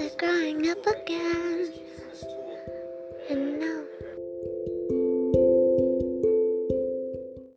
they're growing up again. And now